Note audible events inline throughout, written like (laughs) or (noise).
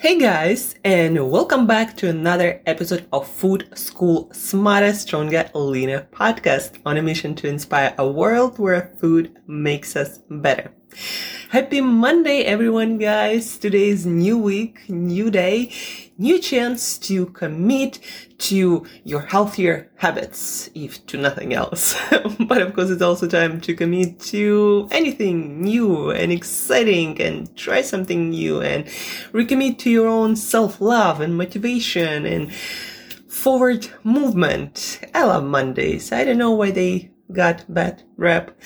Hey guys, and welcome back to another episode of Food School Smarter, Stronger, Leaner podcast on a mission to inspire a world where food makes us better. Happy Monday, everyone, guys. Today is new week, new day, new chance to commit to your healthier habits, if to nothing else. (laughs) but of course, it's also time to commit to anything new and exciting and try something new and recommit to your own self-love and motivation and forward movement. I love Mondays. I don't know why they got bad rep.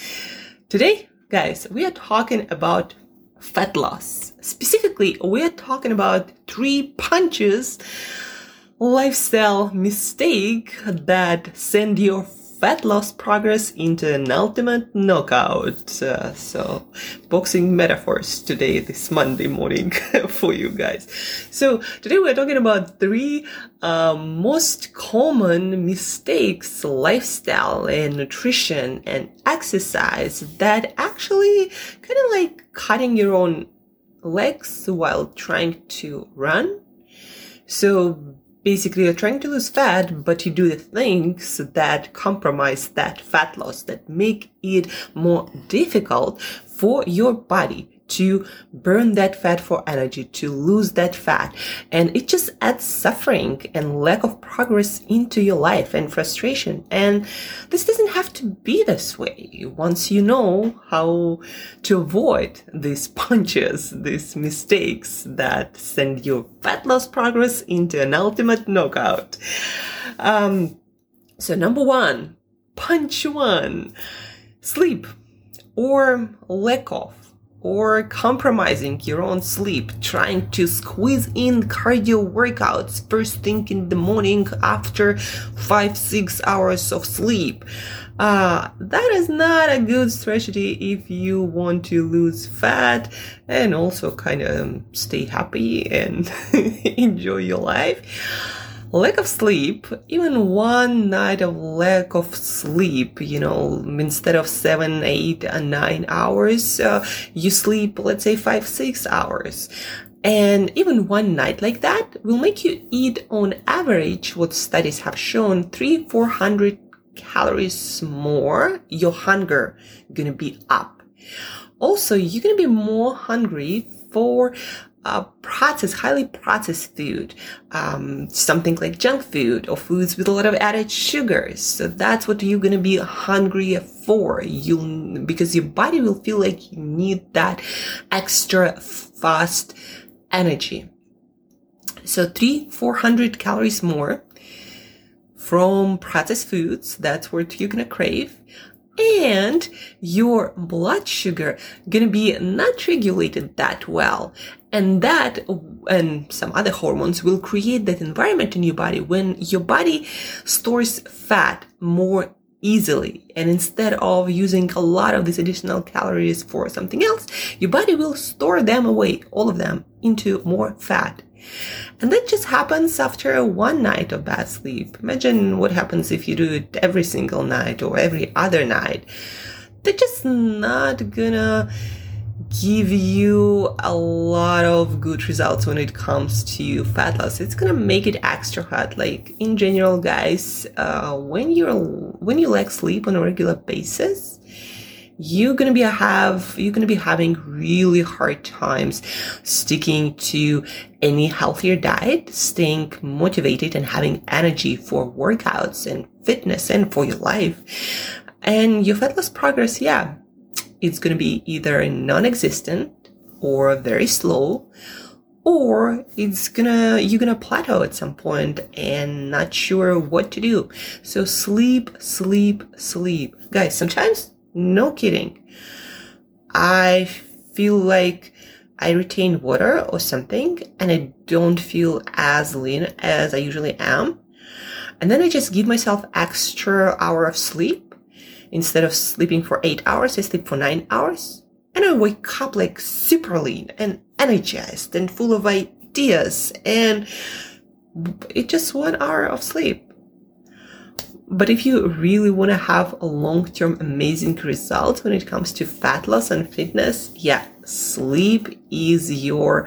Today, Guys, we are talking about fat loss. Specifically, we are talking about three punches lifestyle mistake that send your fat loss progress into an ultimate knockout. Uh, so, boxing metaphors today, this Monday morning (laughs) for you guys. So, today we're talking about three uh, most common mistakes, lifestyle and nutrition and exercise that actually kind of like cutting your own legs while trying to run. So basically you're trying to lose fat, but you do the things that compromise that fat loss, that make it more difficult for your body to burn that fat for energy, to lose that fat. And it just adds suffering and lack of progress into your life and frustration. And this doesn't have to be this way. Once you know how to avoid these (laughs) punches, these mistakes that send your fat loss progress into an ultimate knockout. Um, so number one, punch one, sleep or lack of or compromising your own sleep, trying to squeeze in cardio workouts first thing in the morning after five, six hours of sleep. Uh, that is not a good strategy if you want to lose fat and also kind of stay happy and (laughs) enjoy your life lack of sleep, even one night of lack of sleep, you know, instead of seven, eight, and nine hours, uh, you sleep, let's say five, six hours. And even one night like that will make you eat on average what studies have shown three, four hundred calories more. Your hunger gonna be up. Also, you're gonna be more hungry for uh, processed, highly processed food, um, something like junk food or foods with a lot of added sugars. So that's what you're gonna be hungry for. You because your body will feel like you need that extra fast energy. So three, four hundred calories more from processed foods. That's what you're gonna crave and your blood sugar gonna be not regulated that well. And that and some other hormones will create that environment in your body when your body stores fat more easily. And instead of using a lot of these additional calories for something else your body will store them away all of them into more fat and that just happens after one night of bad sleep. Imagine what happens if you do it every single night or every other night. They're just not gonna give you a lot of good results when it comes to fat loss. It's gonna make it extra hard. Like in general, guys, uh, when you're when you lack sleep on a regular basis, you're gonna be have you're gonna be having really hard times sticking to any healthier diet, staying motivated and having energy for workouts and fitness and for your life. And your fat loss progress, yeah, it's gonna be either non-existent or very slow or it's gonna you're gonna plateau at some point and not sure what to do so sleep sleep sleep guys sometimes no kidding. I feel like I retain water or something and I don't feel as lean as I usually am. And then I just give myself extra hour of sleep. Instead of sleeping for eight hours, I sleep for nine hours. And I wake up like super lean and energized and full of ideas. And it's just one hour of sleep. But if you really want to have a long-term amazing result when it comes to fat loss and fitness, yeah, sleep is your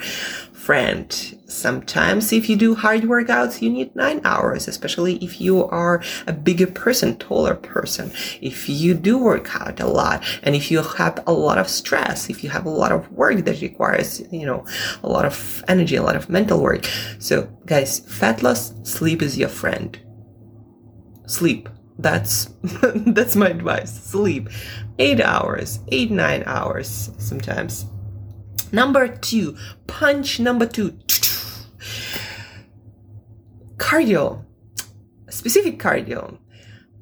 friend. Sometimes if you do hard workouts, you need nine hours, especially if you are a bigger person, taller person. If you do work out a lot and if you have a lot of stress, if you have a lot of work that requires, you know, a lot of energy, a lot of mental work. So guys, fat loss, sleep is your friend. Sleep. That's, (laughs) that's my advice. Sleep. Eight hours, eight, nine hours sometimes Number two, punch number two. (tsk) Cardio, specific cardio,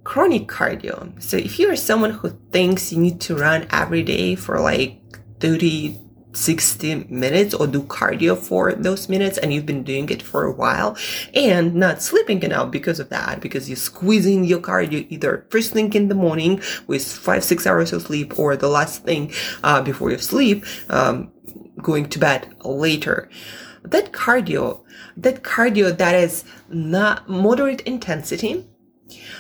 chronic cardio. So if you are someone who thinks you need to run every day for like 30, 60 minutes or do cardio for those minutes and you've been doing it for a while and not sleeping enough because of that, because you're squeezing your cardio either first thing in the morning with five, six hours of sleep or the last thing uh, before you sleep, um, going to bed later. That cardio, that cardio that is not moderate intensity,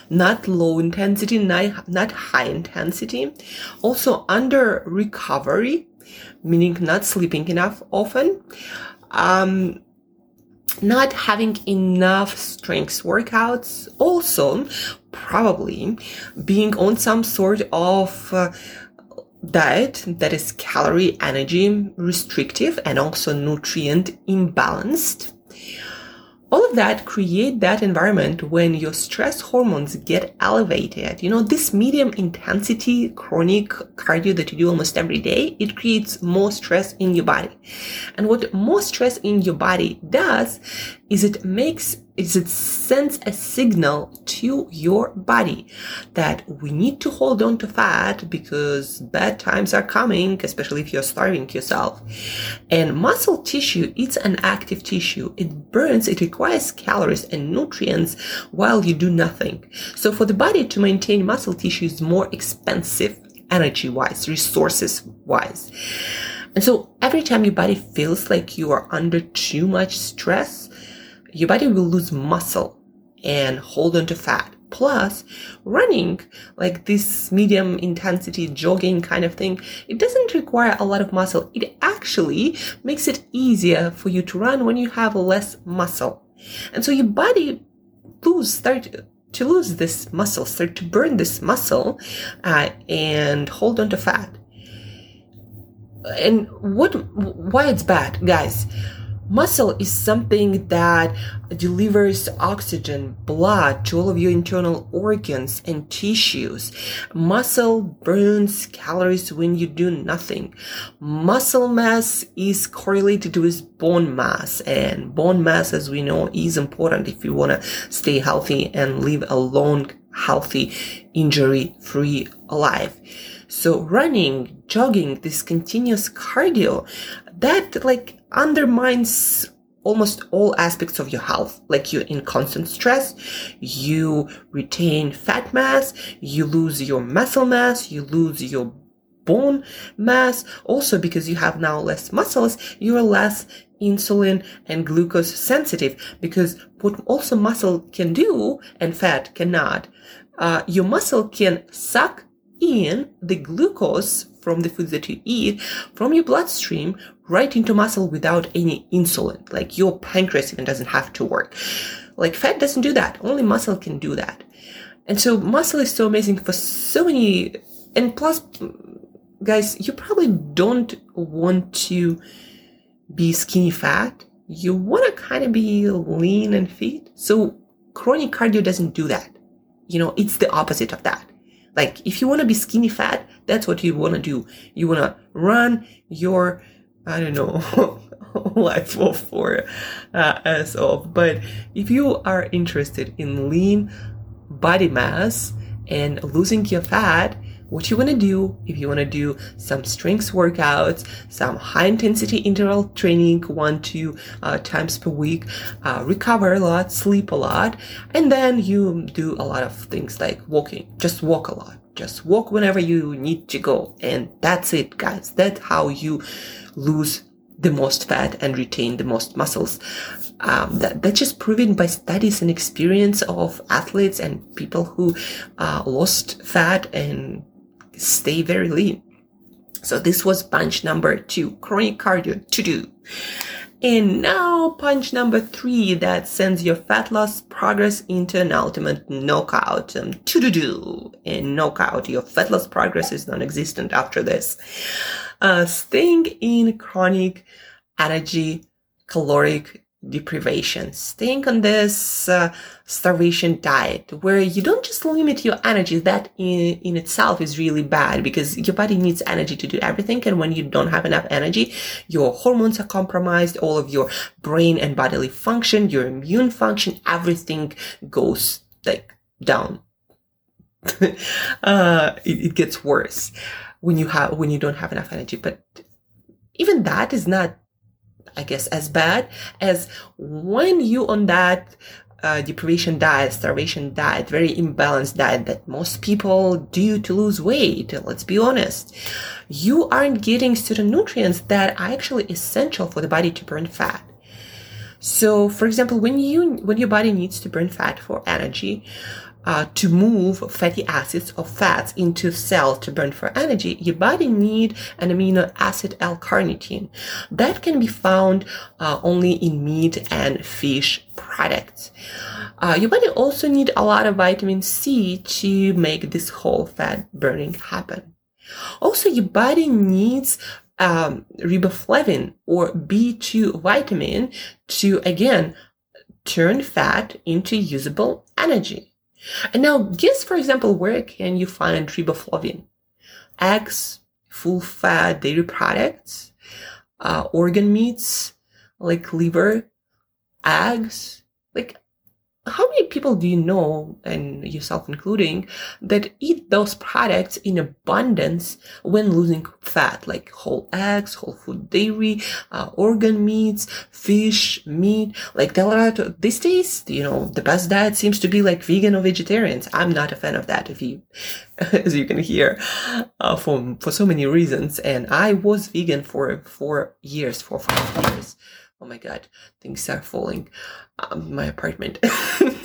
not low intensity, not, not high intensity, also under recovery, meaning not sleeping enough often, um, not having enough strength workouts, also probably being on some sort of uh, diet that is calorie energy restrictive and also nutrient imbalanced all of that create that environment when your stress hormones get elevated. You know, this medium intensity chronic cardio that you do almost every day, it creates more stress in your body. And what more stress in your body does is it makes is it sends a signal to your body that we need to hold on to fat because bad times are coming, especially if you're starving yourself. And muscle tissue, it's an active tissue. It burns, it requires calories and nutrients while you do nothing. So for the body to maintain muscle tissue is more expensive energy wise, resources wise. And so every time your body feels like you are under too much stress, your body will lose muscle and hold on to fat. Plus, running, like this medium intensity jogging kind of thing, it doesn't require a lot of muscle. It actually makes it easier for you to run when you have less muscle. And so your body lose, start to lose this muscle, start to burn this muscle, uh, and hold on to fat. And what, why it's bad, guys? Muscle is something that delivers oxygen, blood to all of your internal organs and tissues. Muscle burns calories when you do nothing. Muscle mass is correlated with bone mass and bone mass, as we know, is important if you want to stay healthy and live a long, healthy, injury free life. So running, jogging, this continuous cardio, that like undermines almost all aspects of your health. Like you're in constant stress, you retain fat mass, you lose your muscle mass, you lose your bone mass. Also, because you have now less muscles, you are less insulin and glucose sensitive because what also muscle can do and fat cannot, uh, your muscle can suck in the glucose from the food that you eat from your bloodstream right into muscle without any insulin. Like your pancreas even doesn't have to work. Like fat doesn't do that. Only muscle can do that. And so muscle is so amazing for so many, and plus, guys, you probably don't want to be skinny fat. You want to kind of be lean and fit. So chronic cardio doesn't do that. You know, it's the opposite of that. Like if you want to be skinny fat, that's what you want to do. You want to run your, I don't know, (laughs) life off for uh, as off. But if you are interested in lean body mass and losing your fat, what you want to do if you want to do some strength workouts some high intensity interval training one two uh, times per week uh, recover a lot sleep a lot and then you do a lot of things like walking. Just walk a lot. Just walk whenever you need to go. And that's it guys. That's how you lose the most fat and retain the most muscles. Um, that, that's just proven by studies and experience of athletes and people who uh, lost fat and stay very lean. So this was punch number two, chronic cardio to do. And now punch number three that sends your fat loss progress into an ultimate knockout. Um, to do do and knockout. Your fat loss progress is non-existent after this. Uh, staying in chronic energy caloric deprivation, staying on this uh, starvation diet where you don't just limit your energy. That in, in itself is really bad because your body needs energy to do everything. And when you don't have enough energy, your hormones are compromised, all of your brain and bodily function, your immune function, everything goes like down. (laughs) uh, it, it gets worse when you have, when you don't have enough energy. But even that is not I guess, as bad as when you on that uh, deprivation diet, starvation diet, very imbalanced diet that most people do to lose weight. Let's be honest. You aren't getting certain nutrients that are actually essential for the body to burn fat. So, for example, when you, when your body needs to burn fat for energy, uh, to move fatty acids or fats into cells to burn for energy, your body need an amino acid L-carnitine. That can be found uh, only in meat and fish products. Uh, your body also need a lot of vitamin C to make this whole fat burning happen. Also, your body needs um, riboflavin or B2 vitamin to again turn fat into usable energy. And now guess, for example, where can you find riboflavin? Eggs, full fat dairy products, uh, organ meats like liver, eggs, like how many people do you know, and yourself including, that eat those products in abundance when losing fat, like whole eggs, whole food dairy, uh, organ meats, fish, meat? Like there are these days, you know, the best diet seems to be like vegan or vegetarians. I'm not a fan of that, if you, (laughs) as you can hear, uh, for for so many reasons. And I was vegan for four years, four five years oh my god, things are falling. Um, my apartment. (laughs)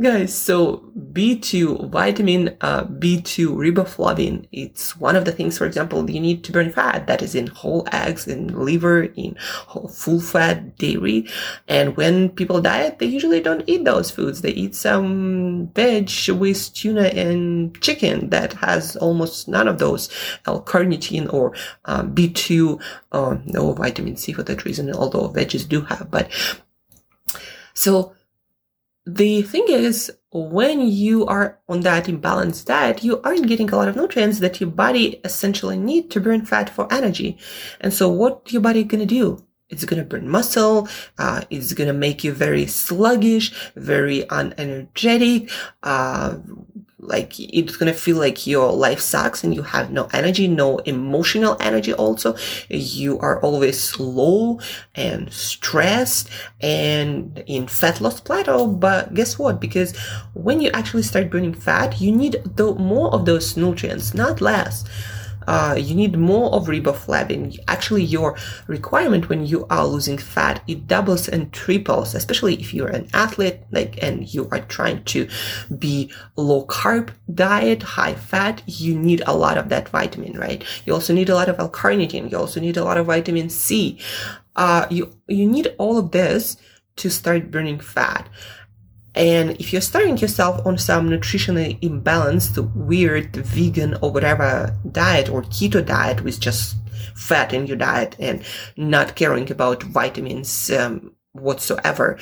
guys, so B2 vitamin uh, B2 riboflavin. It's one of the things, for example, you need to burn fat that is in whole eggs, in liver, in whole full fat dairy. And when people diet, they usually don't eat those foods. They eat some veg with tuna and chicken that has almost none of those L-carnitine or um, B2 or no vitamin C for that reason, although veggies do have. But so the thing is, when you are on that imbalanced diet, you aren't getting a lot of nutrients that your body essentially need to burn fat for energy. And so what your body gonna do? It's gonna burn muscle. Uh, it's gonna make you very sluggish, very unenergetic, uh, like it's gonna feel like your life sucks and you have no energy, no emotional energy also. You are always slow and stressed and in fat loss plateau. But guess what? Because when you actually start burning fat, you need the more of those nutrients, not less uh, you need more of riboflavin. Actually, your requirement when you are losing fat, it doubles and triples, especially if you're an athlete, like, and you are trying to be low carb diet, high fat, you need a lot of that vitamin, right? You also need a lot of L-carnitine. You also need a lot of vitamin C. Uh, you, you need all of this to start burning fat. And if you're starting yourself on some nutritionally imbalanced, weird vegan or whatever diet or keto diet with just fat in your diet and not caring about vitamins um, whatsoever,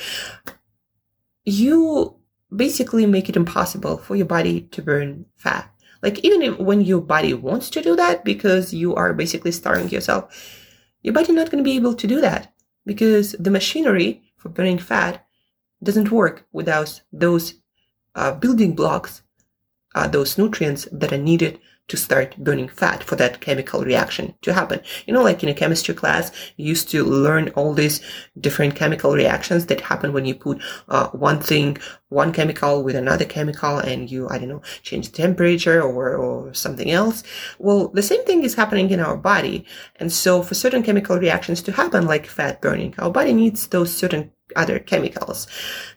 you basically make it impossible for your body to burn fat. Like even if, when your body wants to do that because you are basically starving yourself, your body not going to be able to do that because the machinery for burning fat doesn't work without those uh, building blocks, uh, those nutrients that are needed to start burning fat for that chemical reaction to happen. You know, like in a chemistry class, you used to learn all these different chemical reactions that happen when you put uh, one thing, one chemical with another chemical and you, I don't know, change the temperature or, or something else. Well, the same thing is happening in our body. And so for certain chemical reactions to happen, like fat burning, our body needs those certain other chemicals.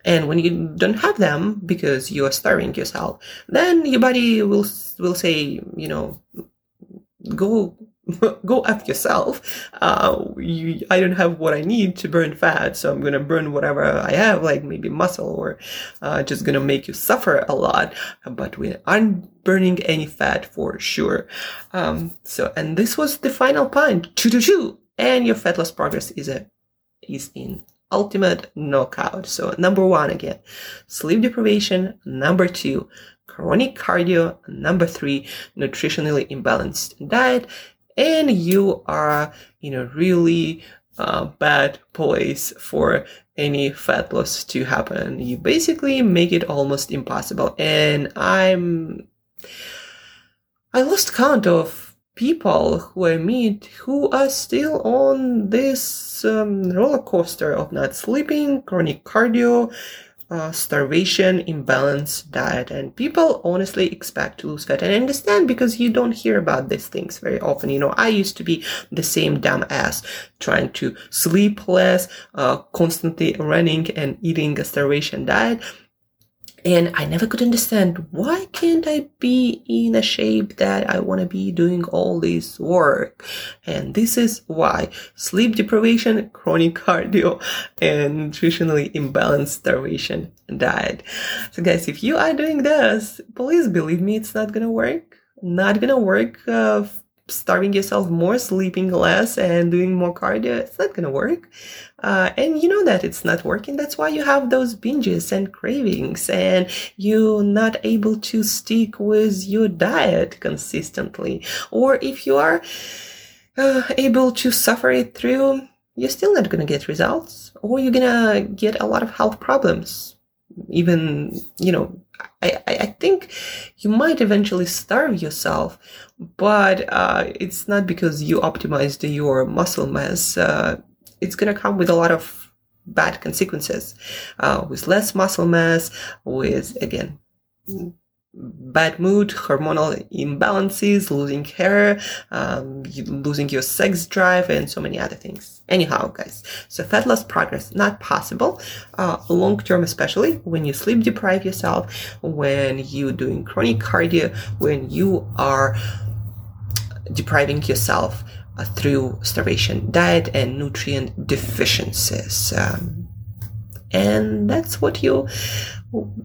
And when you don't have them because you are starving yourself, then your body will will say, you know, go (laughs) go up yourself. Uh, you, I don't have what I need to burn fat, so I'm gonna burn whatever I have, like maybe muscle, or uh, just gonna make you suffer a lot. But we aren't burning any fat for sure. Um, so, and this was the final point. Choo choo choo, and your fat loss progress is a is in ultimate knockout. So number one again, sleep deprivation. Number two, chronic cardio. Number three, nutritionally imbalanced diet and you are in a really uh, bad place for any fat loss to happen. You basically make it almost impossible. And I'm, I lost count of people who I meet who are still on this um, roller coaster of not sleeping, chronic cardio, uh, starvation, imbalanced diet, and people honestly expect to lose fat. And I understand because you don't hear about these things very often. You know, I used to be the same dumb ass trying to sleep less, uh, constantly running and eating a starvation diet. And I never could understand why can't I be in a shape that I want to be doing all this work? And this is why sleep deprivation, chronic cardio, and nutritionally imbalanced starvation diet. So guys, if you are doing this, please believe me, it's not gonna work. Not gonna work. Uh, starving yourself more, sleeping less, and doing more cardio, it's not gonna work. Uh, and you know that it's not working. That's why you have those binges and cravings, and you're not able to stick with your diet consistently. Or if you are uh, able to suffer it through, you're still not gonna get results, or you're gonna get a lot of health problems. Even, you know, I, I think you might eventually starve yourself, but uh, it's not because you optimized your muscle mass. Uh, it's going to come with a lot of bad consequences, uh, with less muscle mass, with again bad mood, hormonal imbalances, losing hair, um, losing your sex drive, and so many other things. Anyhow, guys, so fat loss progress not possible, uh, long term, especially when you sleep deprive yourself, when you doing chronic cardio, when you are depriving yourself uh, through starvation diet and nutrient deficiencies. Um, and that's what you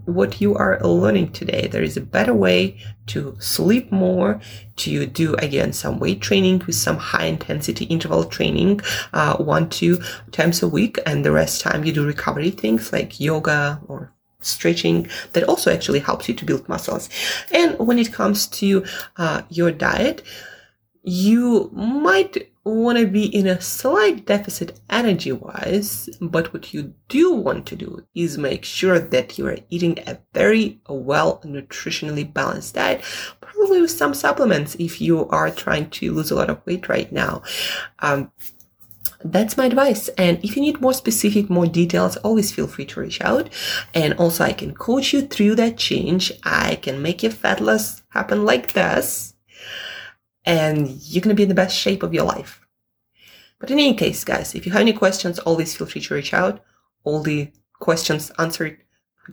what you are learning today. There is a better way to sleep more, to do again some weight training with some high intensity interval training, uh, one, two times a week. And the rest time you do recovery things like yoga or stretching that also actually helps you to build muscles. And when it comes to uh, your diet, you might want to be in a slight deficit energy wise, but what you do want to do is make sure that you are eating a very well nutritionally balanced diet, probably with some supplements if you are trying to lose a lot of weight right now. Um, that's my advice. And if you need more specific, more details, always feel free to reach out. And also I can coach you through that change. I can make your fat loss happen like this and you're going to be in the best shape of your life. But in any case, guys, if you have any questions, always feel free to reach out. All the questions answered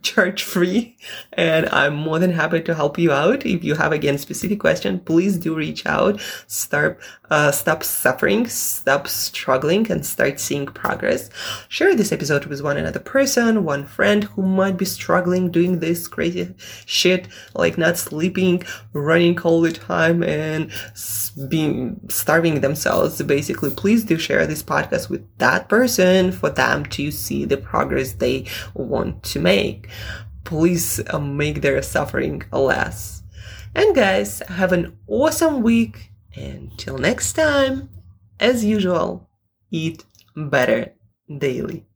charge free and i'm more than happy to help you out. If you have again specific question please do reach out. Start uh, stop suffering stop struggling and start seeing progress. Share this episode with one another person one friend who might be struggling doing this crazy shit like not sleeping running all the time and being starving themselves. Basically please do share this podcast with that person for them to see the progress they want to make please uh, make their suffering less. And guys, have an awesome week. Until next time, as usual, eat better daily.